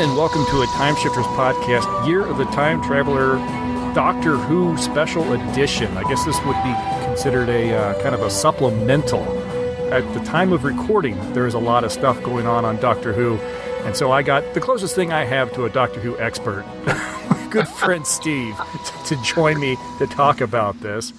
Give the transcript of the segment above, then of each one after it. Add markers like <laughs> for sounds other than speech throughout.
and welcome to a Time Shifters podcast, Year of the Time Traveler Doctor Who Special Edition. I guess this would be considered a uh, kind of a supplemental. At the time of recording, there is a lot of stuff going on on Doctor Who, and so I got the closest thing I have to a Doctor Who expert, <laughs> good friend Steve, to join me to talk about this.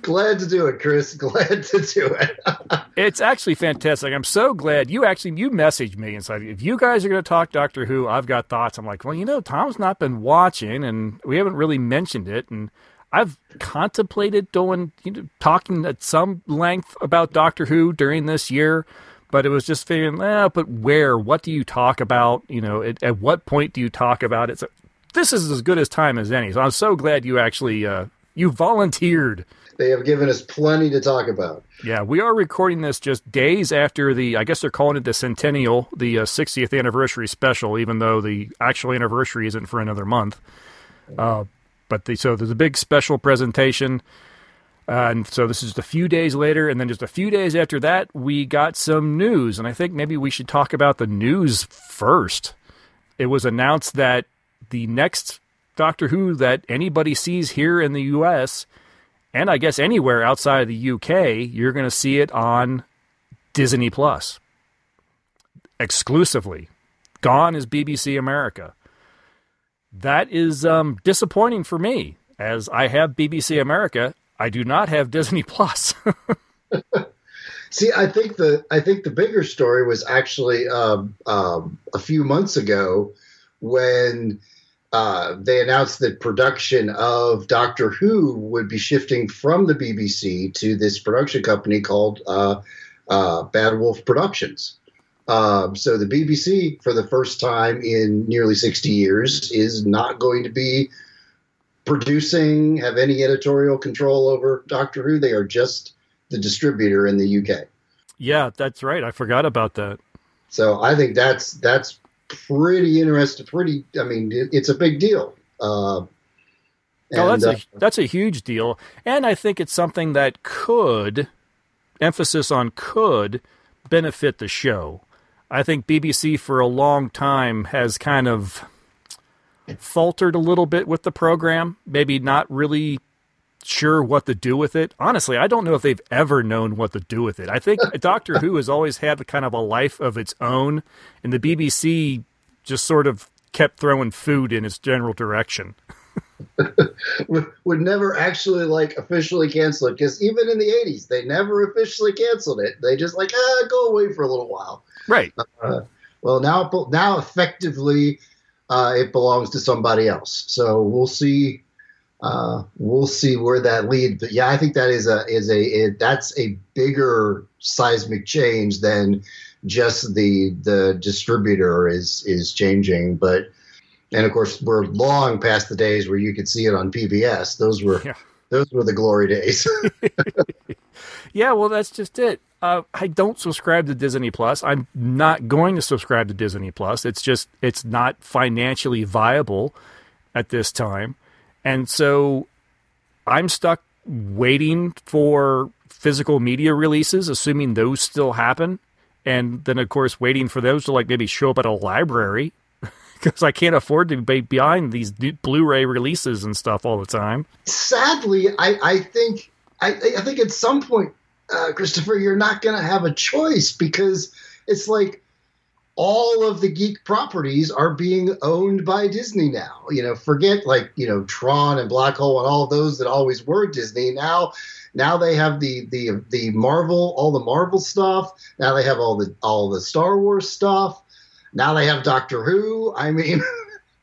Glad to do it, Chris. Glad to do it. <laughs> it's actually fantastic. I'm so glad you actually you messaged me and said if you guys are going to talk Doctor Who, I've got thoughts. I'm like, well, you know, Tom's not been watching, and we haven't really mentioned it, and I've contemplated doing you know, talking at some length about Doctor Who during this year. But it was just figuring, eh, but where? What do you talk about? You know, at, at what point do you talk about it? So this is as good as time as any. So I'm so glad you actually uh, you volunteered they have given us plenty to talk about. Yeah, we are recording this just days after the, I guess they're calling it the centennial, the uh, 60th anniversary special, even though the actual anniversary isn't for another month. Uh, but the, so there's a big special presentation. Uh, and so this is just a few days later, and then just a few days after that, we got some news. And I think maybe we should talk about the news first. It was announced that the next Doctor Who that anybody sees here in the U.S and I guess anywhere outside of the UK, you're going to see it on Disney Plus exclusively. Gone is BBC America. That is um, disappointing for me, as I have BBC America. I do not have Disney <laughs> Plus. <laughs> See, I think the I think the bigger story was actually um, um, a few months ago when uh, they announced that production of Doctor Who would be shifting from the BBC to this production company called uh, uh, Bad Wolf Productions. Um, so the BBC, for the first time in nearly 60 years, is not going to be producing, have any editorial control over Doctor Who. They are just the distributor in the UK. Yeah, that's right. I forgot about that. So I think that's that's pretty interesting. Pretty, I mean, it, it's a big deal. Uh, no, that's uh, a that's a huge deal, and I think it's something that could emphasis on could benefit the show. I think BBC for a long time has kind of faltered a little bit with the program, maybe not really sure what to do with it. Honestly, I don't know if they've ever known what to do with it. I think <laughs> Doctor Who has always had kind of a life of its own, and the BBC just sort of kept throwing food in its general direction. <laughs> would, never actually like officially cancel it because even in the 80s they never officially canceled it they just like ah go away for a little while right uh, well now now effectively uh, it belongs to somebody else so we'll see uh, we'll see where that leads. But yeah, I think that is a is a it, that's a bigger seismic change than just the the distributor is is changing. But and of course we're long past the days where you could see it on PBS. Those were yeah. those were the glory days. <laughs> yeah, well, that's just it. Uh, I don't subscribe to Disney Plus. I'm not going to subscribe to Disney Plus. It's just it's not financially viable at this time. And so I'm stuck waiting for physical media releases, assuming those still happen. And then, of course, waiting for those to like maybe show up at a library <laughs> because I can't afford to be behind these Blu-ray releases and stuff all the time. Sadly, I, I think I, I think at some point, uh, Christopher, you're not going to have a choice because it's like all of the geek properties are being owned by Disney now. You know, forget like, you know, Tron and Black Hole and all those that always were Disney. Now now they have the the the Marvel, all the Marvel stuff. Now they have all the all the Star Wars stuff. Now they have Doctor Who. I mean,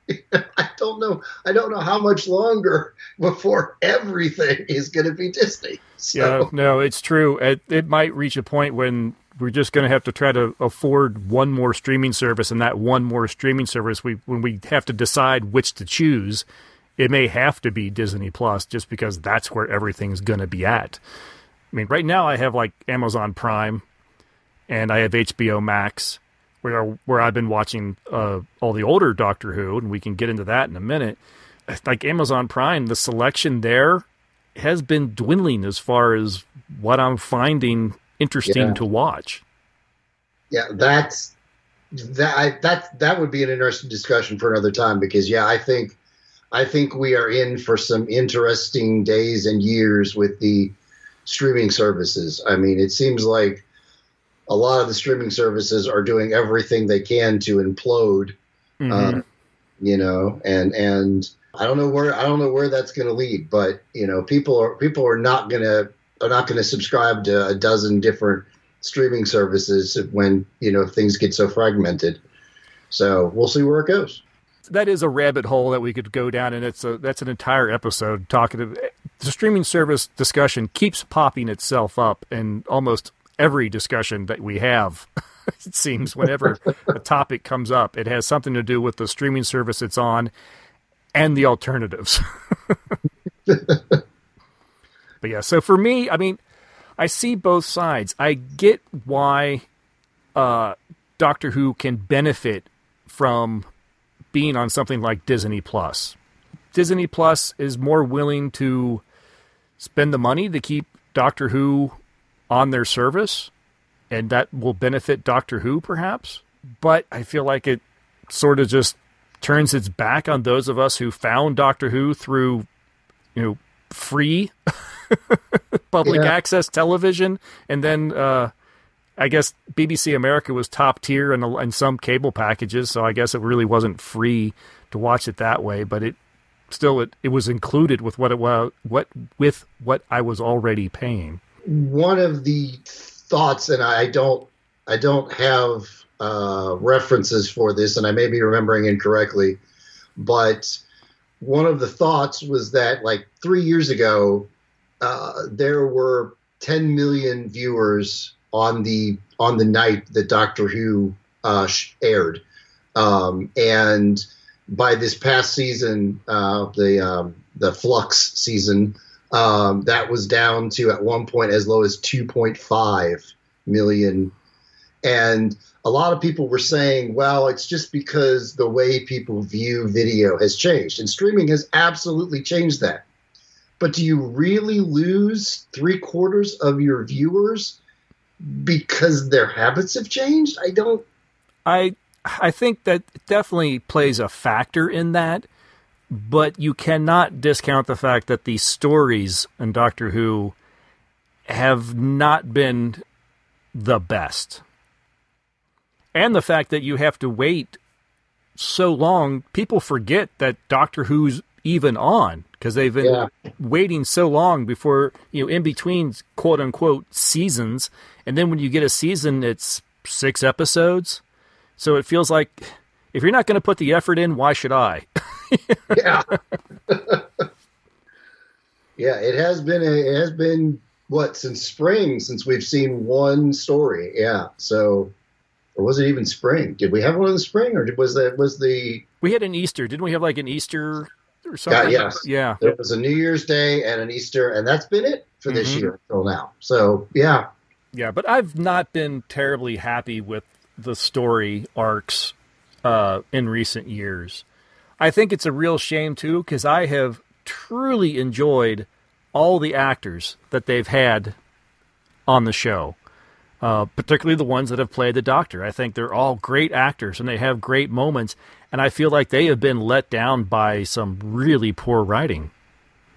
<laughs> I don't know. I don't know how much longer <laughs> before everything is going to be Disney. So. Yeah, no, it's true. It, it might reach a point when we're just going to have to try to afford one more streaming service, and that one more streaming service, we when we have to decide which to choose, it may have to be Disney Plus, just because that's where everything's going to be at. I mean, right now I have like Amazon Prime, and I have HBO Max, where where I've been watching uh, all the older Doctor Who, and we can get into that in a minute. Like Amazon Prime, the selection there has been dwindling as far as what I'm finding interesting yeah. to watch. Yeah, that's that I, that that would be an interesting discussion for another time because yeah, I think I think we are in for some interesting days and years with the streaming services. I mean, it seems like a lot of the streaming services are doing everything they can to implode. Mm-hmm. Um, you know, and and I don't know where I don't know where that's going to lead, but you know, people are people are not going to are not going to subscribe to a dozen different streaming services when you know things get so fragmented. So we'll see where it goes. That is a rabbit hole that we could go down, and it's a that's an entire episode talking. To, the streaming service discussion keeps popping itself up in almost every discussion that we have. <laughs> it seems whenever <laughs> a topic comes up, it has something to do with the streaming service it's on and the alternatives. <laughs> but yeah, so for me, I mean, I see both sides. I get why uh, Doctor Who can benefit from being on something like Disney Plus. Disney Plus is more willing to spend the money to keep Doctor Who on their service, and that will benefit Doctor Who perhaps. But I feel like it sort of just turns its back on those of us who found Doctor Who through, you know, free <laughs> public yeah. access television, and then uh, I guess BBC America was top tier in, in some cable packages, so I guess it really wasn't free to watch it that way, but it still it, it was included with what it was what with what I was already paying. One of the thoughts, and I don't I don't have uh, references for this, and I may be remembering incorrectly, but one of the thoughts was that like three years ago, uh, there were 10 million viewers on the on the night that Doctor Who uh, aired, um, and by this past season, uh, the um, the Flux season, um, that was down to at one point as low as 2.5 million, and a lot of people were saying, well, it's just because the way people view video has changed, and streaming has absolutely changed that. But do you really lose three quarters of your viewers because their habits have changed? I don't. I I think that definitely plays a factor in that, but you cannot discount the fact that the stories in Doctor Who have not been the best. And the fact that you have to wait so long, people forget that Doctor Who's even on because they've been yeah. waiting so long before you know in between quote unquote seasons. And then when you get a season it's six episodes. So it feels like if you're not going to put the effort in why should i? <laughs> Yeah. <laughs> Yeah it has been a, it has been what since spring since we've seen one story. Yeah so or was it even spring did we have one in the spring or was that was the we had an easter didn't we have like an easter or something. Yeah, yes. Yeah. There was a New Year's Day and an Easter, and that's been it for this mm-hmm. year until now. So, yeah. Yeah, but I've not been terribly happy with the story arcs uh, in recent years. I think it's a real shame, too, because I have truly enjoyed all the actors that they've had on the show. Uh, particularly the ones that have played the Doctor. I think they're all great actors and they have great moments and I feel like they have been let down by some really poor writing.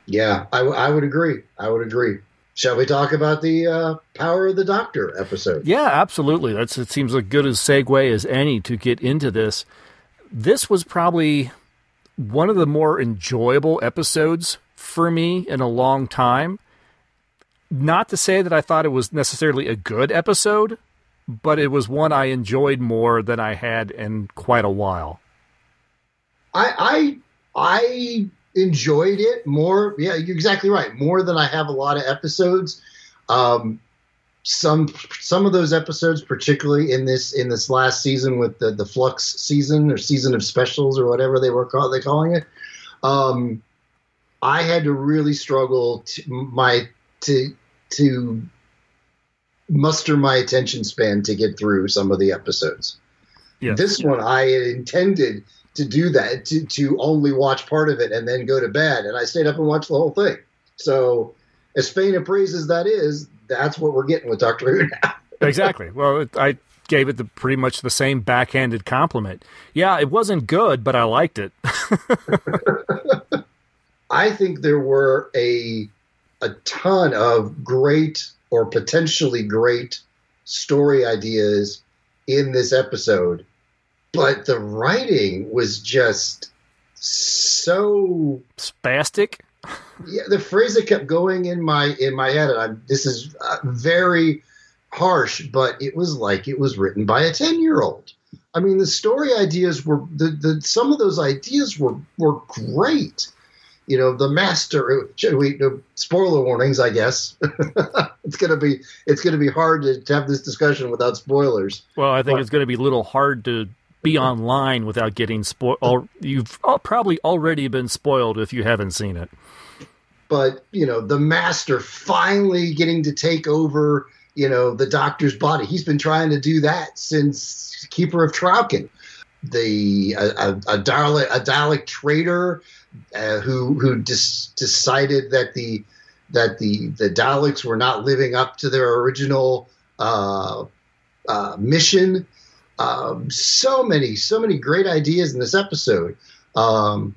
Yeah, I, w- I would agree. I would agree. Shall we talk about the uh, Power of the Doctor episode? Yeah, absolutely. That's it seems a good as segue as any to get into this. This was probably one of the more enjoyable episodes for me in a long time. Not to say that I thought it was necessarily a good episode, but it was one I enjoyed more than I had in quite a while. I I I enjoyed it more. Yeah, you're exactly right. More than I have a lot of episodes. Um, some some of those episodes, particularly in this in this last season with the the Flux season or season of specials or whatever they were called, they calling it. Um, I had to really struggle to my to to muster my attention span to get through some of the episodes. Yes. This one I had intended to do that to to only watch part of it and then go to bed and i stayed up and watched the whole thing so as faint a praise as that is that's what we're getting with doctor who now <laughs> exactly well i gave it the pretty much the same backhanded compliment. Yeah, it wasn't good, but I liked it. <laughs> <laughs> I think there were a a ton of great or potentially great story ideas in this episode, but the writing was just so spastic. Yeah, the phrase that kept going in my in my head, and I'm, this is uh, very harsh, but it was like it was written by a ten year old. I mean, the story ideas were the, the some of those ideas were were great. You know, the master. We spoiler warnings, I guess. <laughs> it's gonna be it's gonna be hard to, to have this discussion without spoilers. Well, I think but, it's gonna be a little hard to be online without getting spoiled. You've probably already been spoiled if you haven't seen it. But you know, the master finally getting to take over you know, the doctor's body. He's been trying to do that since Keeper of Traken. The a, a, a Dalek a Dalek traitor uh, who who dis- decided that the that the the Daleks were not living up to their original uh, uh, mission. Um, so many so many great ideas in this episode, um,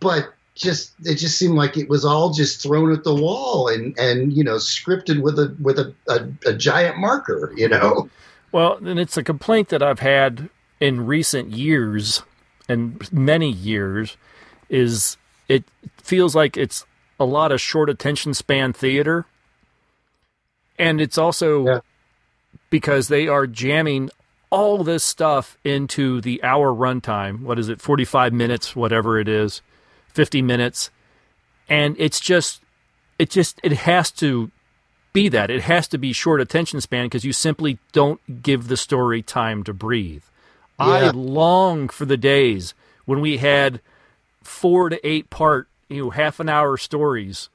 but just it just seemed like it was all just thrown at the wall and and you know scripted with a with a, a, a giant marker you know well and it's a complaint that i've had in recent years and many years is it feels like it's a lot of short attention span theater. And it's also yeah. because they are jamming all this stuff into the hour runtime. What is it? 45 minutes whatever it is. 50 minutes. And it's just it just it has to be that. It has to be short attention span because you simply don't give the story time to breathe. Yeah. i long for the days when we had four to eight part you know half an hour stories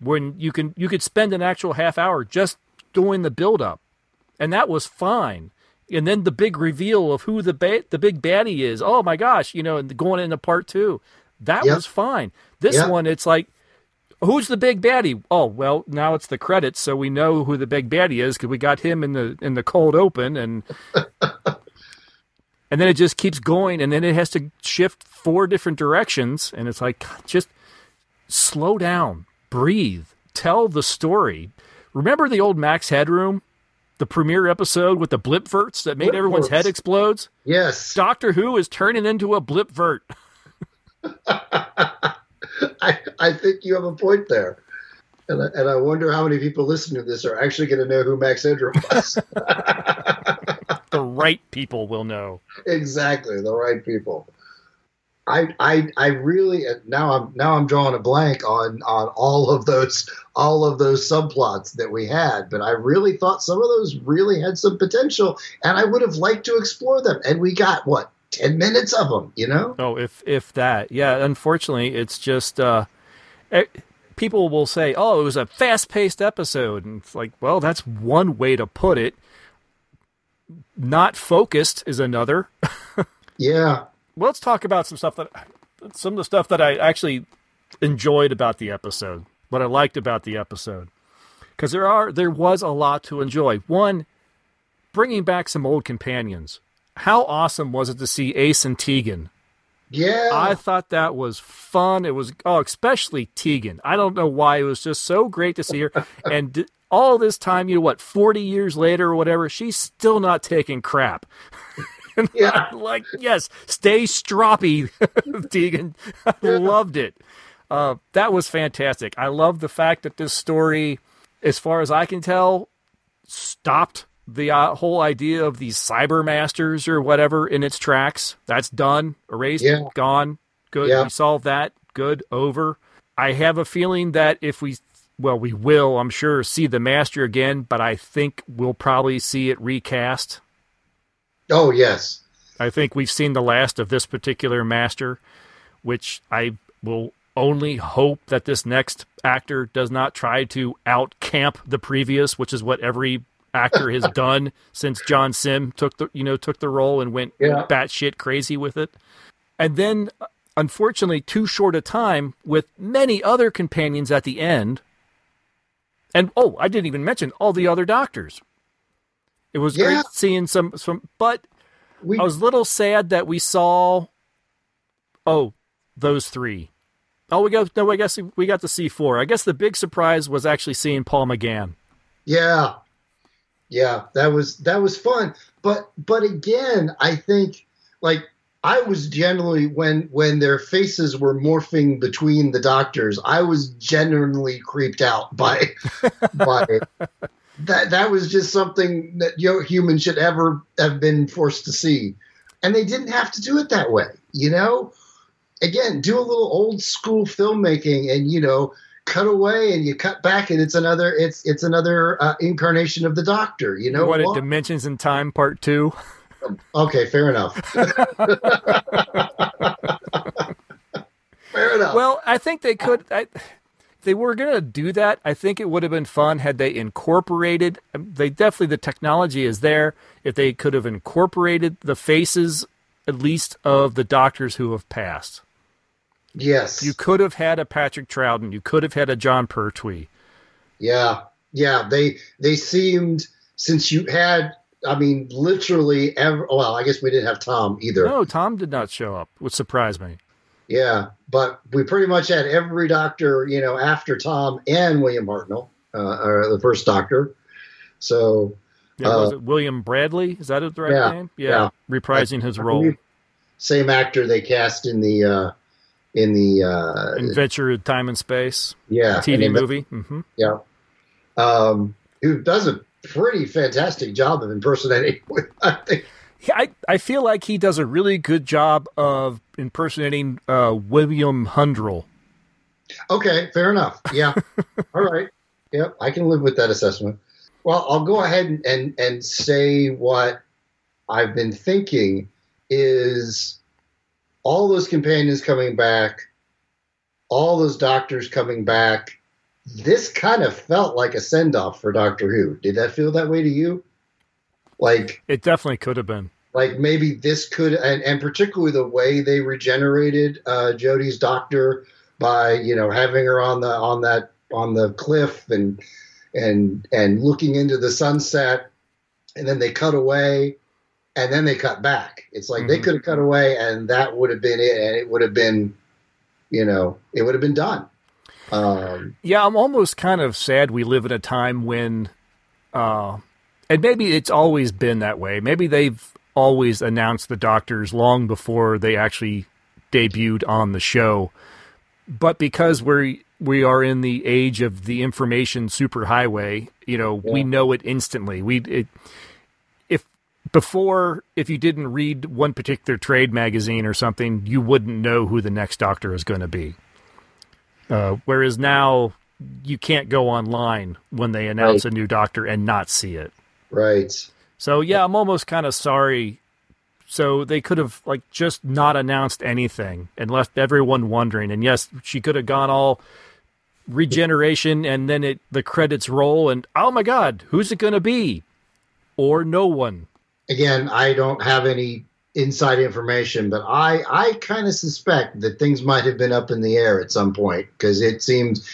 when you can you could spend an actual half hour just doing the build up and that was fine and then the big reveal of who the ba- the big baddie is oh my gosh you know and going into part 2 that yep. was fine. This yep. one, it's like, who's the big baddie? Oh, well, now it's the credits, so we know who the big baddie is because we got him in the in the cold open, and <laughs> and then it just keeps going, and then it has to shift four different directions, and it's like just slow down, breathe, tell the story. Remember the old Max Headroom? the premiere episode with the blipverts that made everyone's head explodes? Yes. Doctor Who is turning into a blipvert. <laughs> I, I think you have a point there. And I, and I wonder how many people listening to this are actually going to know who Max Headroom was. <laughs> the right people will know. Exactly, the right people. I, I, I really now I'm now I'm drawing a blank on on all of those all of those subplots that we had, but I really thought some of those really had some potential, and I would have liked to explore them. And we got what 10 minutes of them, you know? Oh, if if that. Yeah, unfortunately, it's just uh it, people will say, "Oh, it was a fast-paced episode." And it's like, "Well, that's one way to put it. Not focused is another." yeah. <laughs> Well, let's talk about some stuff that some of the stuff that I actually enjoyed about the episode. What I liked about the episode. Cuz there are there was a lot to enjoy. One, bringing back some old companions how awesome was it to see Ace and Tegan? Yeah. I thought that was fun. It was, oh, especially Tegan. I don't know why. It was just so great to see her. <laughs> and all this time, you know what, 40 years later or whatever, she's still not taking crap. <laughs> yeah. like, yes, stay stroppy, <laughs> Tegan. I loved it. Uh, that was fantastic. I love the fact that this story, as far as I can tell, stopped the uh, whole idea of these cyber masters or whatever in its tracks. That's done, erased, yeah. gone. Good. Yeah. We solved that. Good. Over. I have a feeling that if we, well, we will, I'm sure, see the master again, but I think we'll probably see it recast. Oh, yes. I think we've seen the last of this particular master, which I will only hope that this next actor does not try to out camp the previous, which is what every actor has done since John Simm took the you know took the role and went yeah. batshit crazy with it. And then, unfortunately, too short a time with many other companions at the end. And oh, I didn't even mention all the other doctors. It was Yeah. great seeing some some, but We I was a little sad that we saw. Oh, those three. Oh, we got no. I guess we got to see four. I guess the big surprise was actually seeing Paul McGann. Yeah. Yeah, that was that was fun. But but again, I think like I was generally when when their faces were morphing between the doctors, I was genuinely creeped out by <laughs> by that that was just something that you know, humans should ever have been forced to see. And they didn't have to do it that way, you know? Again, do a little old school filmmaking and you know, cut away and you cut back and it's another it's it's another uh, incarnation of the doctor you know what? Dimensions in Time Part Two. <laughs> okay fair enough <laughs> fair enough Well, I think they could. I, they were going to do that, I think it would have been fun had they incorporated. um, They definitely the technology is there. If they could have incorporated the faces, at least of the doctors who have passed, yes you could have had a Patrick Troughton. You could have had a Jon Pertwee. yeah yeah they they seemed since you had i mean literally ever well i guess we didn't have tom either No, Tom did not show up, which surprised me. Yeah, but we pretty much had every doctor, you know, after Tom and William Hartnell, uh, or the first doctor. So Yeah, was Uh, it William Bradley? Is that the right yeah, name? yeah. reprising his I role same actor they cast in the uh, in the uh, in Venture of Time and Space yeah TV in movie. hmm yeah, um, who does a pretty fantastic job of impersonating. <laughs> I think Yeah, I, I feel like he does a really good job of impersonating uh, William Hartnell. Okay, fair enough. Yeah. <laughs> All right. Yep, I can live with that assessment. Well, I'll go ahead and, and, and say what I've been thinking is all those companions coming back, all those doctors coming back. This kind of felt like a send off for Doctor Who. Did that feel that way to you? Like It definitely could have been. like maybe this could and, and particularly the way they regenerated uh Jodie's doctor by you know having her on the on that on the cliff and and and looking into the sunset and then they cut away and then they cut back it's like they Mhm. could have cut away and that would have been it and it would have been you know it would have been done um Yeah, I'm almost kind of sad we live in a time when, uh, and maybe it's always been that way. Maybe they've always announced the doctors long before they actually debuted on the show. But because we're we are in the age of the information superhighway, you know, we know it instantly. We it, before if you didn't read one particular trade magazine or something, you wouldn't know who the next doctor is going to be. Uh, whereas now you can't go online when they announce a new doctor and not see it. right So yeah, I'm almost kind of sorry. So they could have like just not announced anything and left everyone wondering. And yes, she could have gone all regeneration and then it the credits roll and oh my god, who's it going to be? Or no one. Again, I don't have any inside information, but I I kind of suspect that things might have been up in the air at some point because it seems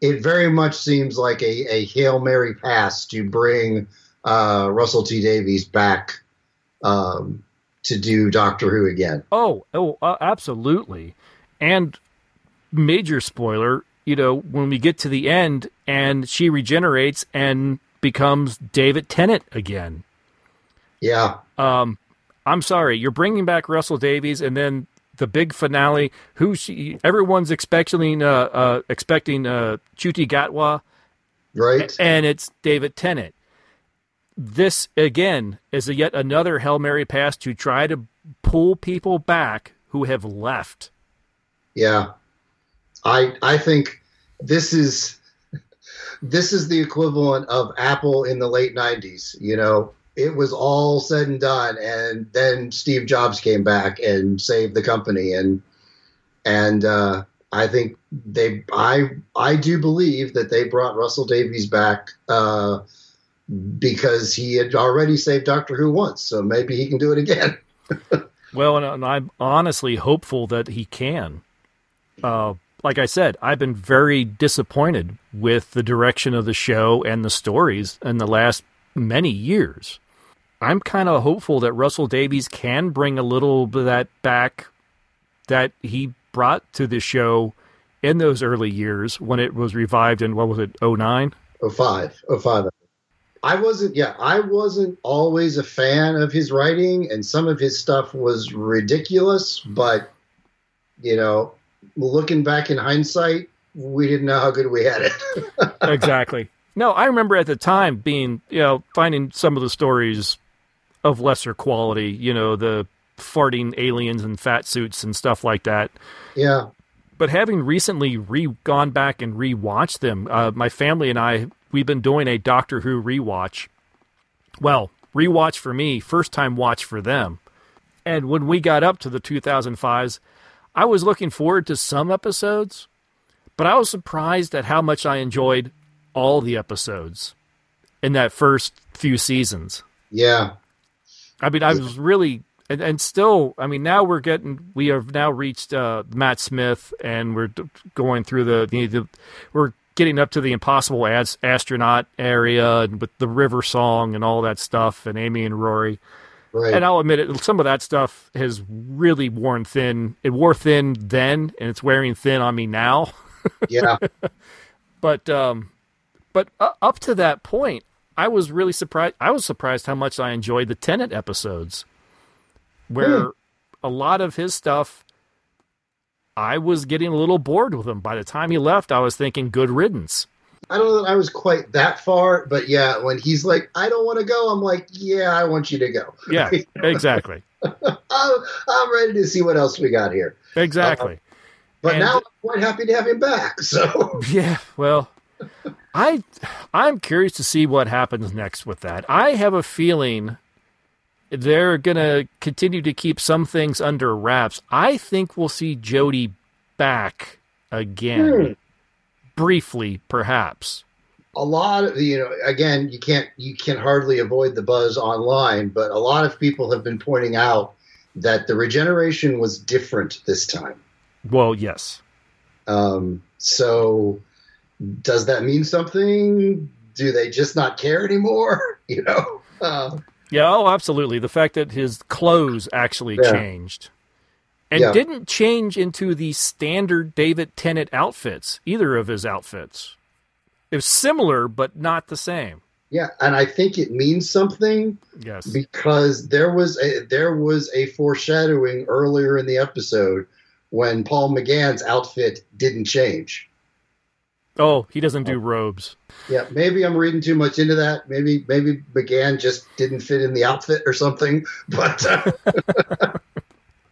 it very much seems like a, a hail mary pass to bring uh, Russell T Davies back um, to do Doctor Who again. Oh, oh, uh, absolutely. And major spoiler, you know, when we get to the end and she regenerates and becomes David Tennant again. Yeah, Um, I'm sorry, you're bringing back Russell Davies, and then the big finale. Who she? Everyone's expecting, uh, uh, expecting uh, Ncuti Gatwa, right. and it's David Tennant. This again is a yet another hail mary pass to try to pull people back who have left. Yeah, I I think this is <laughs> this is the equivalent of Apple in the late '90s. You know, it was all said and done, and then Steve Jobs came back and saved the company, and and uh, I think they I I do believe that they brought Russell Davies back. Uh, because he had already saved Doctor Who once, so maybe he can do it again. <laughs> Well, and, and I'm honestly hopeful that he can. Uh, like I said, I've been very disappointed with the direction of the show and the stories in the last many years. I'm kind of hopeful that Russell Davies can bring a little bit of that back that he brought to the show in those early years when it was revived in what was it 09 05 05 I wasn't yeah I wasn't always a fan of his writing and some of his stuff was ridiculous but you know looking back in hindsight we didn't know how good we had it. <laughs> Exactly. No I remember at the time being you know finding some of the stories of lesser quality you know the farting aliens and fat suits and stuff like that yeah but having recently re gone back and rewatched them, uh, my family and I we've been doing a Doctor Who rewatch. Well, rewatch for me, first time watch for them. And when we got up to the 2005s, I was looking forward to some episodes, but I was surprised at how much I enjoyed all the episodes in that first few seasons. Yeah. I mean, I was really and, and still, I mean, now we're getting, we have now reached uh, Matt Smith, and we're going through the, the, the we're getting up to the Impossible As- Astronaut area, and with the River Song and all that stuff, and Amy and Rory. Right. And I'll admit it, some of that stuff has really worn thin. It wore thin then, and it's wearing thin on me now. <laughs> yeah. but um, but uh, up to that point, I was really surprised. I was surprised how much I enjoyed the Tennant episodes where hmm. a lot of his stuff I was getting a little bored with him. By the time he left, I was thinking good riddance. I don't know that I was quite that far, but yeah, when he's like, I don't want to go, I'm like, yeah, I want you to go. Yeah, <laughs> exactly. I'm, I'm, ready to see what else we got here. Exactly. Uh, but and, now I'm quite happy to have him back. So <laughs> yeah, well, I I'm curious to see what happens next with that. I have a feeling they're going to continue to keep some things under wraps. I think we'll see Jodie back again, hmm. briefly, perhaps. A lot of you know, again, you can't you can hardly avoid the buzz online, but a lot of people have been pointing out that the regeneration was different this time. Well, yes. Um, so, does that mean something? Do they just not care anymore? <laughs> You know. Uh, yeah, oh, absolutely. The fact that his clothes actually yeah. changed and yeah. didn't change into the standard David Tennant outfits, either of his outfits. It was similar, but not the same. Yeah, and I think it means something. Yes, because there was a there was a foreshadowing earlier in the episode when Paul McGann's outfit didn't change. Oh, he doesn't do robes. Yeah, maybe I'm reading too much into that. Maybe maybe McGann just didn't fit in the outfit or something. <laughs> But uh, <laughs>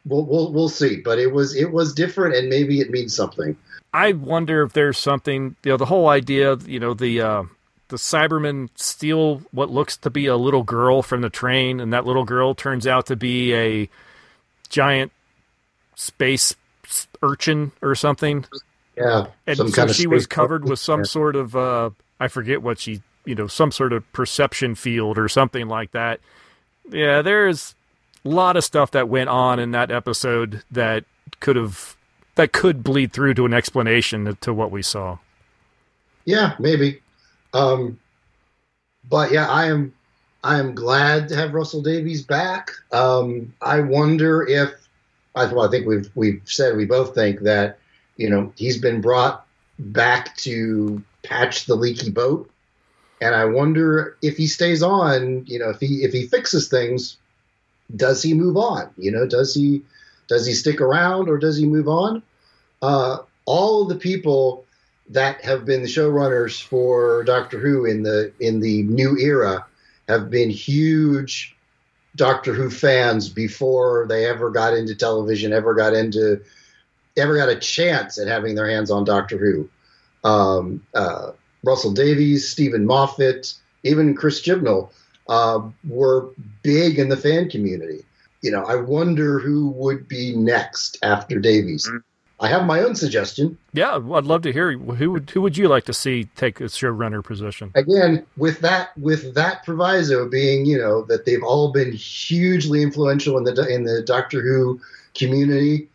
we'll, we'll we'll see. But it was it was different, and maybe it means something. I wonder if there's something. You know, the whole idea. You know, the uh, the Cybermen steal what looks to be a little girl from the train, and that little girl turns out to be a giant space urchin or something. Yeah, and so she was covered with some sort of uh, I forget what she you know some sort of perception field or something like that. Yeah, there's a lot of stuff that went on in that episode that could have that could bleed through to an explanation to what we saw. Yeah, maybe. Um, but yeah, I am I am glad to have Russell Davies back. Um, I wonder if I, well, I think we've we've said we both think that you know, he's been brought back to patch the leaky boat. And I wonder if he stays on, you know, if he if he fixes things, does he move on? You know, does he does he stick around or does he move on? Uh, all of the people that have been the showrunners for Doctor Who in the in the new era have been huge Doctor Who fans before they ever got into television, ever got into ever got a chance at having their hands on Doctor Who. Um, uh, Russell Davies, Steven Moffat, even Chris Chibnall uh, were big in the fan community. You know, I wonder who would be next after Davies. Mm-hmm. I have my own suggestion. Yeah, I'd love to hear who would who would you like to see take a showrunner position? Again, with that with that proviso being, you know, that they've all been hugely influential in the in the Doctor Who community.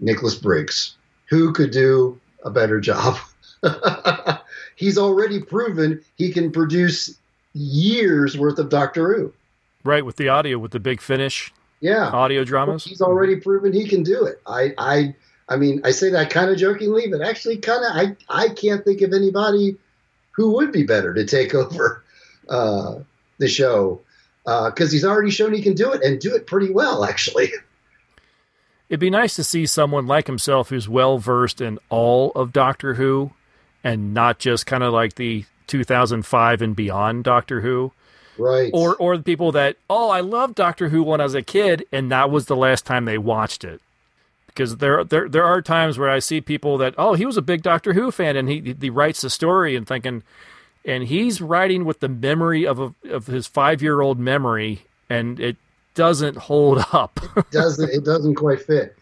Nicholas Briggs. Who could do a better job? <laughs> He's already proven he can produce years worth of Doctor Who. Right with the audio, with the big finish Yeah, audio dramas. he's already proven he can do it. I, I, I mean, I say that kind of jokingly, but actually, kind of, I, I can't think of anybody who would be better to take <laughs> over uh, the show because he's already shown he can do it and do it pretty well, actually. <laughs> It'd be nice to see someone like himself who's well versed in all of Doctor Who, and not just kind of like the 2005 and beyond Doctor Who. Right. or or the people that oh I loved Doctor Who when I was a kid and that was the last time they watched it because there there there are times where I see people that oh he was a big Doctor Who fan and he he writes the story and thinking and he's writing with the memory of a, of his five year old memory and it doesn't hold up. <laughs> Doesn't it doesn't quite fit.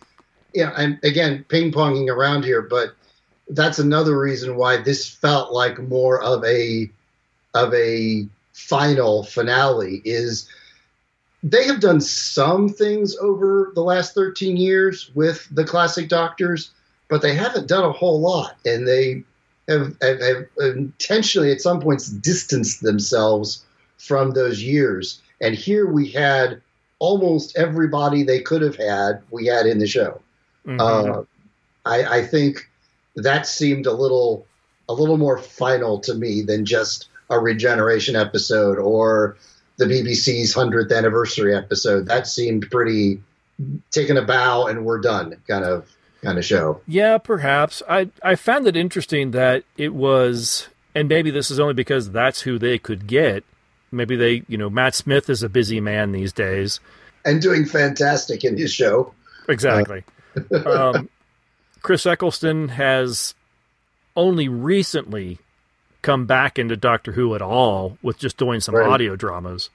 Yeah, and again, ping ponging around here, but that's another reason why this felt like more of a of a final finale is they have done some things over the last 13 years with the classic doctors but they haven't done a whole lot. And they have, have, have intentionally at some points distanced themselves from those years. And here we had almost everybody they could have had we had in the show Mhm. uh, I, I think that seemed a little a little more final to me than just a regeneration episode or the BBC's hundredth anniversary episode. That seemed pretty taking a bow and we're done kind of kind of show. Yeah, perhaps. I I found it interesting that it was, and maybe this is only because that's who they could get. Maybe they, you know, Matt Smith is a busy man these days. And doing fantastic in his show. Exactly. <laughs> um, Chris Eccleston has only recently come back into Doctor Who at all with just doing some Right. audio dramas.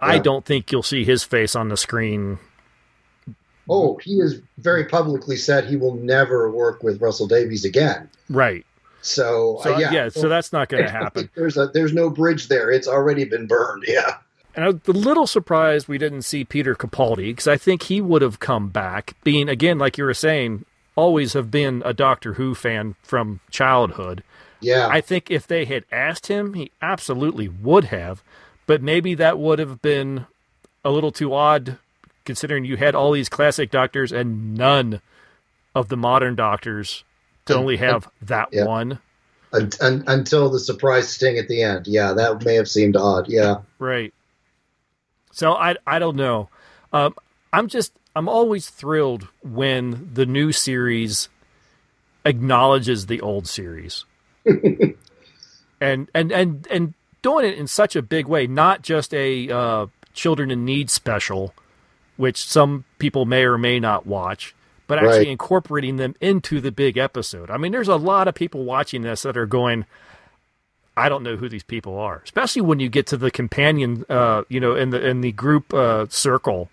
I don't think you'll see his face on the screen. Oh, he has very publicly said he will never work with Russell Davies again. Right. So, So uh, yeah, yeah, so that's not going <laughs> to happen. There's a there's no bridge there. It's already been burned. <laughs> Yeah. And I was a little surprised we didn't see Peter Capaldi because I think he would have come back, being again, like you were saying, always have been a Doctor Who fan from childhood. Yeah. I think if they had asked him, he absolutely would have, but maybe that would have been a little too odd considering you had all these classic doctors and none of the modern doctors to only have that yeah. one. un- un- until the surprise sting at the end. Yeah, that may have seemed odd. Yeah. Right. So I I don't know. Um, I'm just I'm always thrilled when the new series acknowledges the old series, <laughs> and and and and doing it in such a big way, not just a uh, children in need special, which some people may or may not watch, but actually Right. incorporating them into the big episode. I mean, there's a lot of people watching this that are going. I don't know who these people are, especially when you get to the companion, uh, you know, in the in the group uh, circle.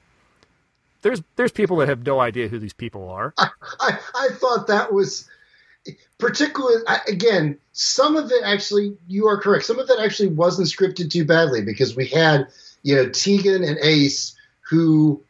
There's there's people that have no idea who these people are. <laughs> I, I thought that was particularly again some of it actually you are correct some of it actually wasn't scripted too badly because we had you know tegan and ace who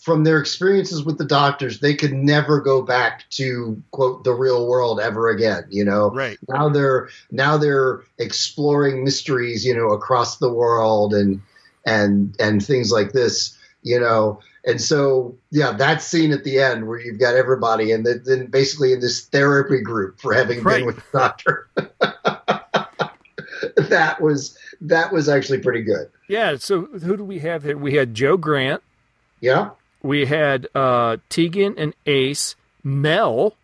from their experiences with the doctors they could never go back to quote the real world ever again you know Right. now they're now they're exploring mysteries you know across the world and and and things like this you know and so yeah that scene at the end where you've got everybody and then, basically in this therapy group for having Right. been with the doctor <laughs> that was that was actually pretty good Yeah. So who do we have here? We had Jo Grant. yeah We had uh, Tegan and Ace. Mel.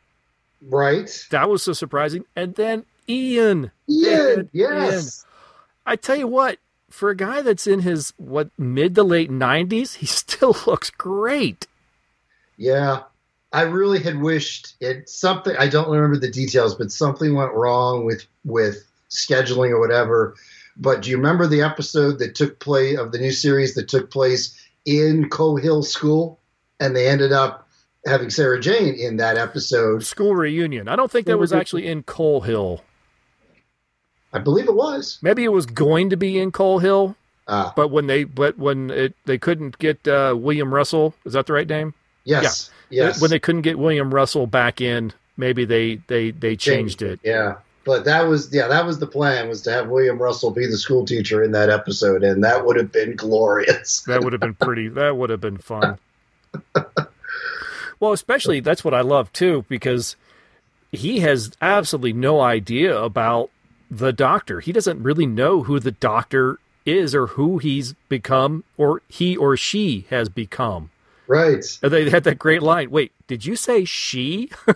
right That was so surprising. And then Ian. had yes I tell you what, for a guy that's in his what mid to late nineties, he <laughs> still looks great. Yeah. I really had wished it something I don't remember the details, but something went wrong with with scheduling or whatever. But do you remember the episode that took place of the new series that took place in Coal Hill School? And they ended up having Sarah Jane in that episode. School reunion. I don't think that was actually in Coal Hill. I believe it was. Maybe it was going to be in Coal Hill, Ah, but when they but when it they couldn't get uh, William Russell, is that the right name? yes. Yes. When they couldn't get William Russell back in, maybe they they they changed it. Yeah. But that was yeah, that was the plan was to have William Russell be the school teacher in that episode, and that would have been glorious. <laughs> that would have been pretty. That would have been fun. <laughs> well, especially that's what I love too because he has absolutely no idea about the doctor. He doesn't really know who the doctor is or who he's become or he or she has become. Right. And they had that great line. Wait, did you say she? <laughs>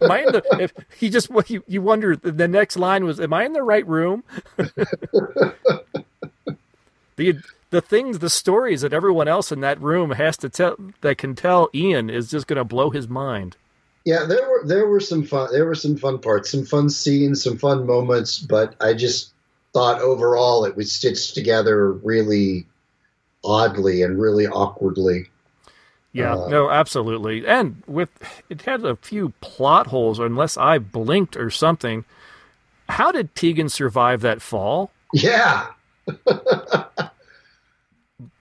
am I in the? If he just you, you wonder. The next line was, "Am I in the right room?" <laughs> the the things, the stories that everyone else in that room has to tell that can tell Ian is just going to blow his mind. Yeah, there were there were some fun there were some fun parts, some fun scenes, some fun moments, but I just thought overall it was stitched together really oddly and really awkwardly. Yeah, uh, no, absolutely. And with it had a few plot holes, unless I blinked or something. How did Tegan survive that fall? Yeah.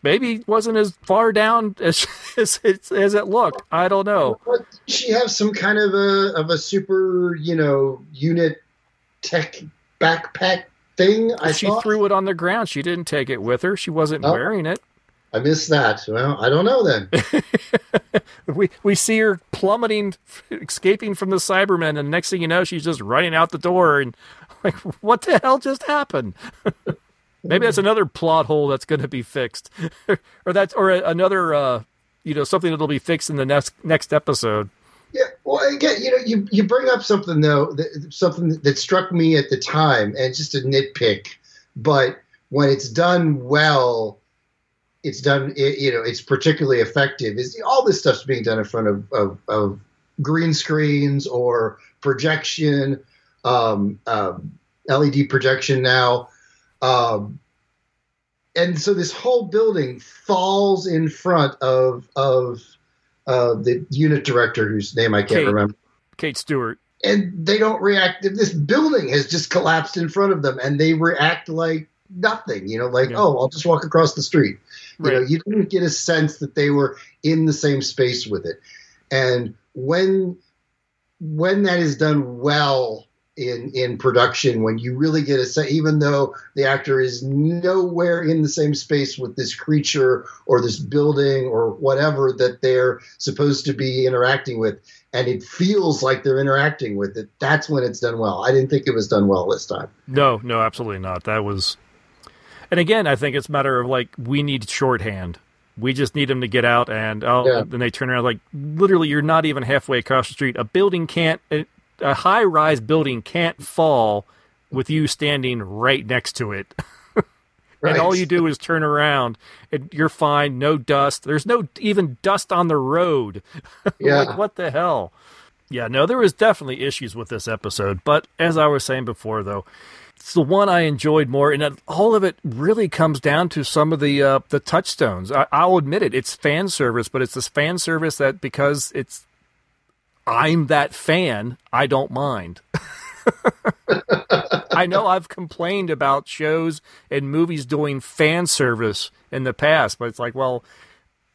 Maybe wasn't as far down <laughs> as as, as it looked. I don't know. But she have some kind of a of a super, you know, unit tech backpack thing. I she thought. threw it on the ground. She didn't take it with her. She wasn't oh. wearing it. I missed that. Well, I don't know then. <laughs> we we see her plummeting, escaping from the Cybermen, and next thing you know, she's just running out the door. And like, what the hell just happened? <laughs> Maybe that's another plot hole that's going to be fixed, <laughs> or that's or another, uh, you know, something that'll be fixed in the next next episode. Yeah, well, again, you know, you you bring up something though, that, something that struck me at the time, and just a nitpick, but when it's done well it's done it, you know it's particularly effective. Is all this stuff's being done in front of, of, of green screens or projection um, um, led projection now. Um, and so this whole building falls in front of of uh, the unit director whose name i can't kate, remember. Kate stewart. And they don't react this building has just collapsed in front of them and they react like nothing you know like yeah. oh i'll just walk across the street Right. You know, you didn't get a sense that they were in the same space with it. And when when that is done well in in production, when you really get a sense, even though the actor is nowhere in the same space with this creature or this building or whatever that they're supposed to be interacting with, and it feels like they're interacting with it, that's when it's done well. I didn't think it was done well this time. No, no, absolutely not. That was and again, I think it's a matter of like we need shorthand. We just need them to get out, and oh, yeah. then they turn around like literally, you're not even halfway across the street. A building can't, a, a high rise building can't fall with you standing right next to it. Right. <laughs> and all you do is turn around and you're fine no dust there's no even dust on the road <laughs> yeah like, what the hell yeah no there was definitely issues with this episode but as i was saying before though it's the one I enjoyed more, and all of it really comes down to some of the uh, the touchstones. I, will admit it; it's fan service, but it's this fan service that because it's I'm that fan, I don't mind. <laughs> I know I've complained about shows and movies doing fan service in the past, but it's like, well,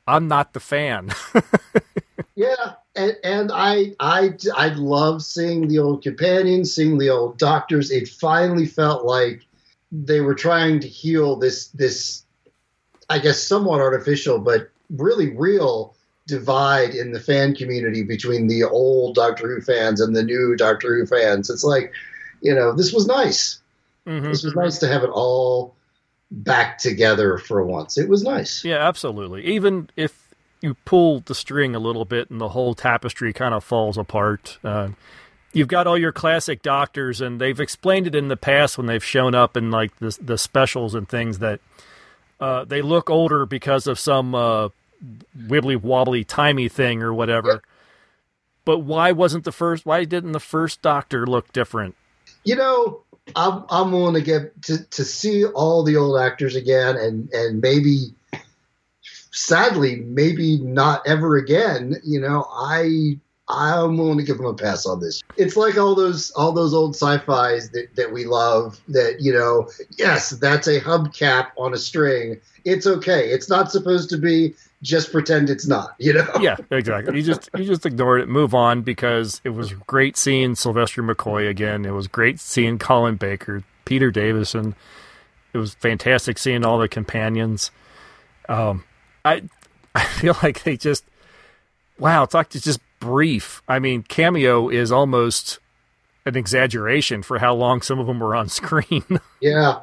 I'm not the fan. <laughs> yeah, and, and I I I love seeing the old companions, seeing the old doctors. It finally felt like they were trying to heal this this I guess somewhat artificial but really real divide in the fan community between the old Doctor Who fans and the new Doctor Who fans. It's like, you know, this was nice. Mm-hmm. This was nice to have it all back together for once. It was nice. Yeah, absolutely. Even if you pull the string a little bit and the whole tapestry kind of falls apart. Uh, you've got all your classic doctors, and they've explained it in the past when they've shown up in like the the specials and things that uh, they look older because of some uh, wibbly wobbly timey thing or whatever. But why wasn't the first? Why didn't the first Doctor look different? You know, I'm I'm willing to get to to see all the old actors again, and and maybe sadly, maybe not ever again. You know, I I'm willing to give them a pass on this. It's like all those all those old sci-fi's that, that we love. That you know, yes, that's a hubcap on a string. It's okay. It's not supposed to be just pretend it's not. You know? Yeah, exactly. You just you just ignore it, move on because it was great seeing Sylvester McCoy again. It was great seeing Colin Baker, Peter Davison. It was fantastic seeing all the companions. Um, I I feel like they just wow, Talk it's just brief. I mean, cameo is almost an exaggeration for how long some of them were on <laughs> screen. Yeah.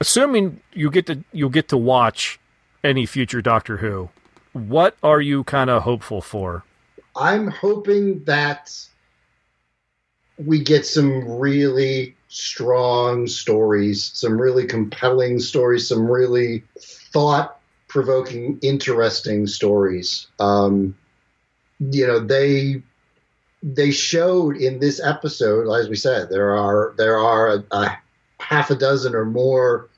Assuming you get to you'll get to watch any future Doctor Who, what are you kind of hopeful for? I'm hoping that we get some really strong stories, some really compelling stories, some really thought provoking, interesting stories. Um, you know, they they showed in this episode, as we said, there are there are a, a half a dozen or more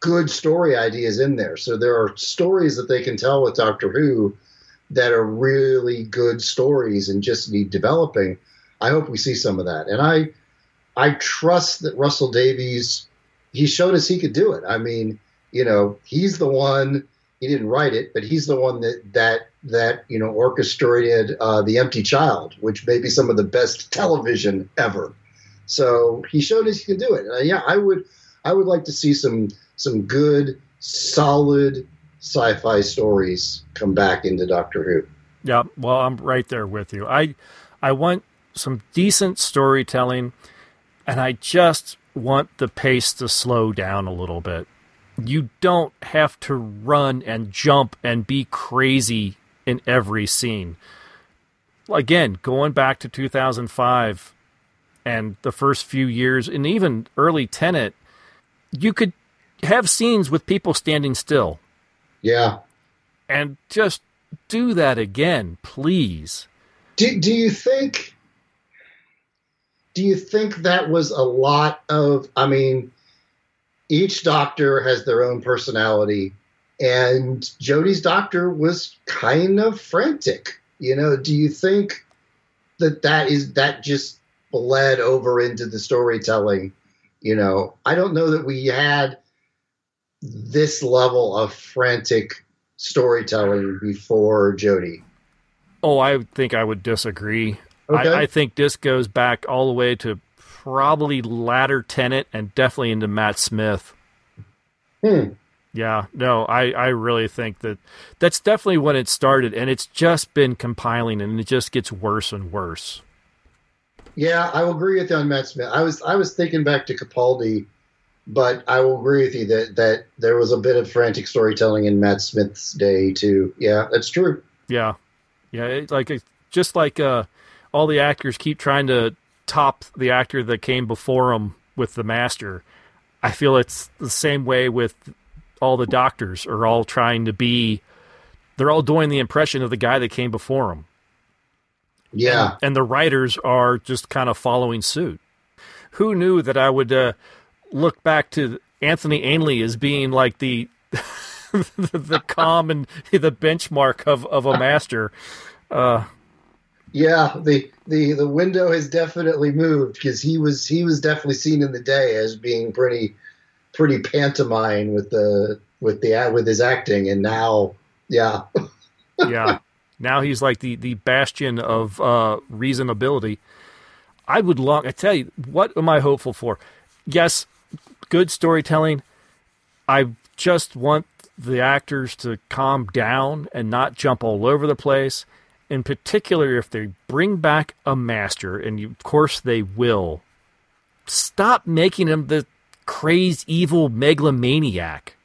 good story ideas in there. So there are stories that they can tell with Doctor Who that are really good stories and just need developing. I hope we see some of that. And I I trust that Russell Davies he showed us he could do it. I mean, you know, he's the one he didn't write it, but he's the one that that that you know orchestrated uh, the Empty Child, which may be some of the best television ever. So he showed us he can do it. Uh, yeah, I would I would like to see some some good, solid sci-fi stories come back into Doctor Who. Yeah, well, I'm right there with you. I I want some decent storytelling, and I just want the pace to slow down a little bit. You don't have to run and jump and be crazy in every scene. Again, going back to 2005 and the first few years, and even early Tennant, you could have scenes with people standing still. Yeah. And just do that again, please. Do, do you think do you think that was a lot of I mean each doctor has their own personality and Jodie's doctor was kind of frantic. You know, do you think that that is that just bled over into the storytelling? You know, I don't know that we had this level of frantic storytelling before Jody. Oh, I think I would disagree. Okay. I, I, think this goes back all the way to probably latter Tennant and definitely into Matt Smith. Hmm. Yeah, no, I, I really think that that's definitely when it started, and it's just been compiling, and it just gets worse and worse. Yeah, I will agree with you on Matt Smith. I was I was thinking back to Capaldi but I will agree with you that that there was a bit of frantic storytelling in Matt Smith's day too. Yeah, that's true. Yeah, yeah, it, like just like uh, all the actors keep trying to top the actor that came before him with the master. I feel it's the same way with all the doctors are all trying to be. They're all doing the impression of the guy that came before them. Yeah, and, and the writers are just kind of following suit. Who knew that I would? Uh, look back to Anthony Ainley as being like the <laughs> the, the calm and the benchmark of, of a master. Uh, yeah, the, the the window has definitely moved because he was he was definitely seen in the day as being pretty pretty pantomime with the with the with his acting, and now yeah, <laughs> yeah, now he's like the the bastion of uh, reasonability. I would long. I tell you, what am I hopeful for? Yes, good storytelling. I just want the actors to calm down and not jump all over the place. In particular, if they bring back a master, and you, of course they will, stop making him the crazed, evil megalomaniac.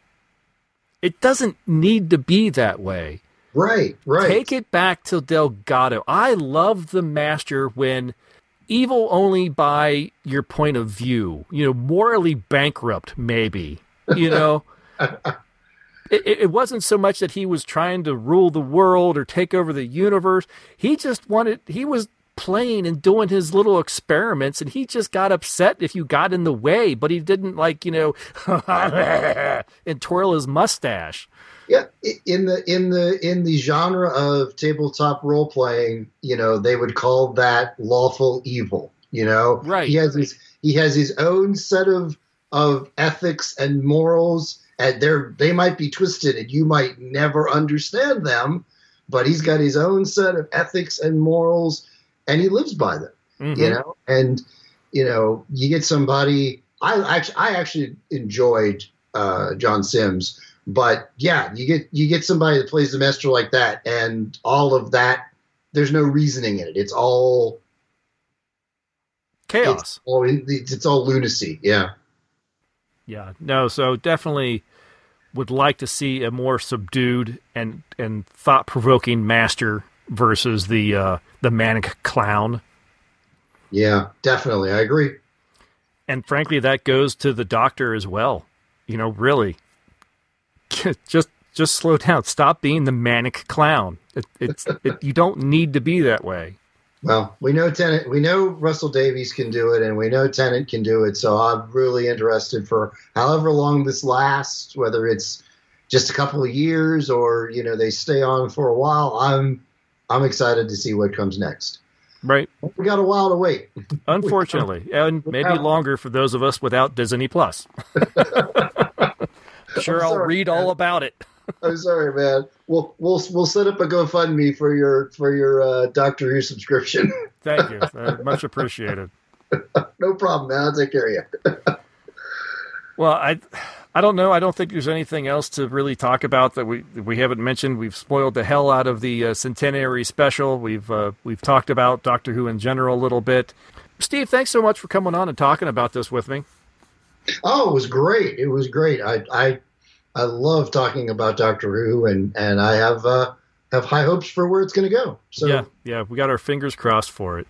It doesn't need to be that way. Right, right. Take it back to Delgado. I love the master when evil only by your point of view, you know, morally bankrupt, maybe, you know. <laughs> it, it wasn't so much that he was trying to rule the world or take over the universe. He just wanted, he was playing and doing his little experiments and he just got upset if you got in the way, but he didn't like, you know, <laughs> and twirl his mustache. Yeah, in the in the in the genre of tabletop role playing, you know, they would call that lawful evil. You know, right? He has his he has his own set of of ethics and morals, and they're they might be twisted and you might never understand them but he's got his own set of ethics and morals and he lives by them mm-hmm. you know? And you know you get somebody i actually i actually enjoyed uh, john sims but yeah you get you get somebody that plays the master like that and all of that there's no reasoning in it. It's all chaos. It's all, it's all lunacy. Yeah. Yeah. No so definitely would like to see a more subdued and and thought provoking master versus the uh, the manic clown. Yeah, definitely, I agree. And frankly, that goes to the doctor as well. You know, really, <laughs> just just slow down. Stop being the manic clown. It, it's it, you don't need to be that way. Well, we know Tennant. We know Russell Davies can do it, and we know Tennant can do it. So I'm really interested for however long this lasts, whether it's just a couple of years or you know they stay on for a while. I'm I'm excited to see what comes next. Right. We got a while to wait. <laughs> Unfortunately, and maybe longer for those of us without Disney Plus. <laughs> sure, I'll read all about it. <laughs> I'm sorry, man. We'll we'll we'll set up a GoFundMe for your for your uh, Doctor Who subscription. <laughs> Thank you, uh, much appreciated. <laughs> no problem, man. I'll take care of you. well, I I don't know. I don't think there's anything else to really talk about that we we haven't mentioned. We've spoiled the hell out of the uh, centenary special. We've uh, we've talked about Doctor Who in general a little bit. Steve, thanks so much for coming on and talking about this with me. Oh, it was great. It was great. I I I love talking about Doctor Who, and and I have uh, have high hopes for where it's going to go. So yeah, yeah, we got our fingers crossed for it.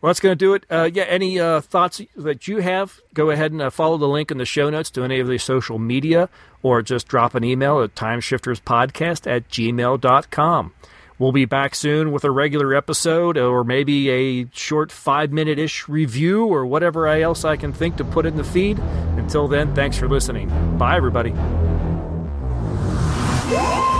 Well, that's going to do it. Uh, yeah, any uh, thoughts that you have, go ahead and uh, follow the link in the show notes to any of the social media or just drop an email at timeshifterspodcast at gmail.com. We'll be back soon with a regular episode or maybe a short five minute ish review or whatever else I can think to put in the feed. Until then, thanks for listening. Bye, everybody. Woo!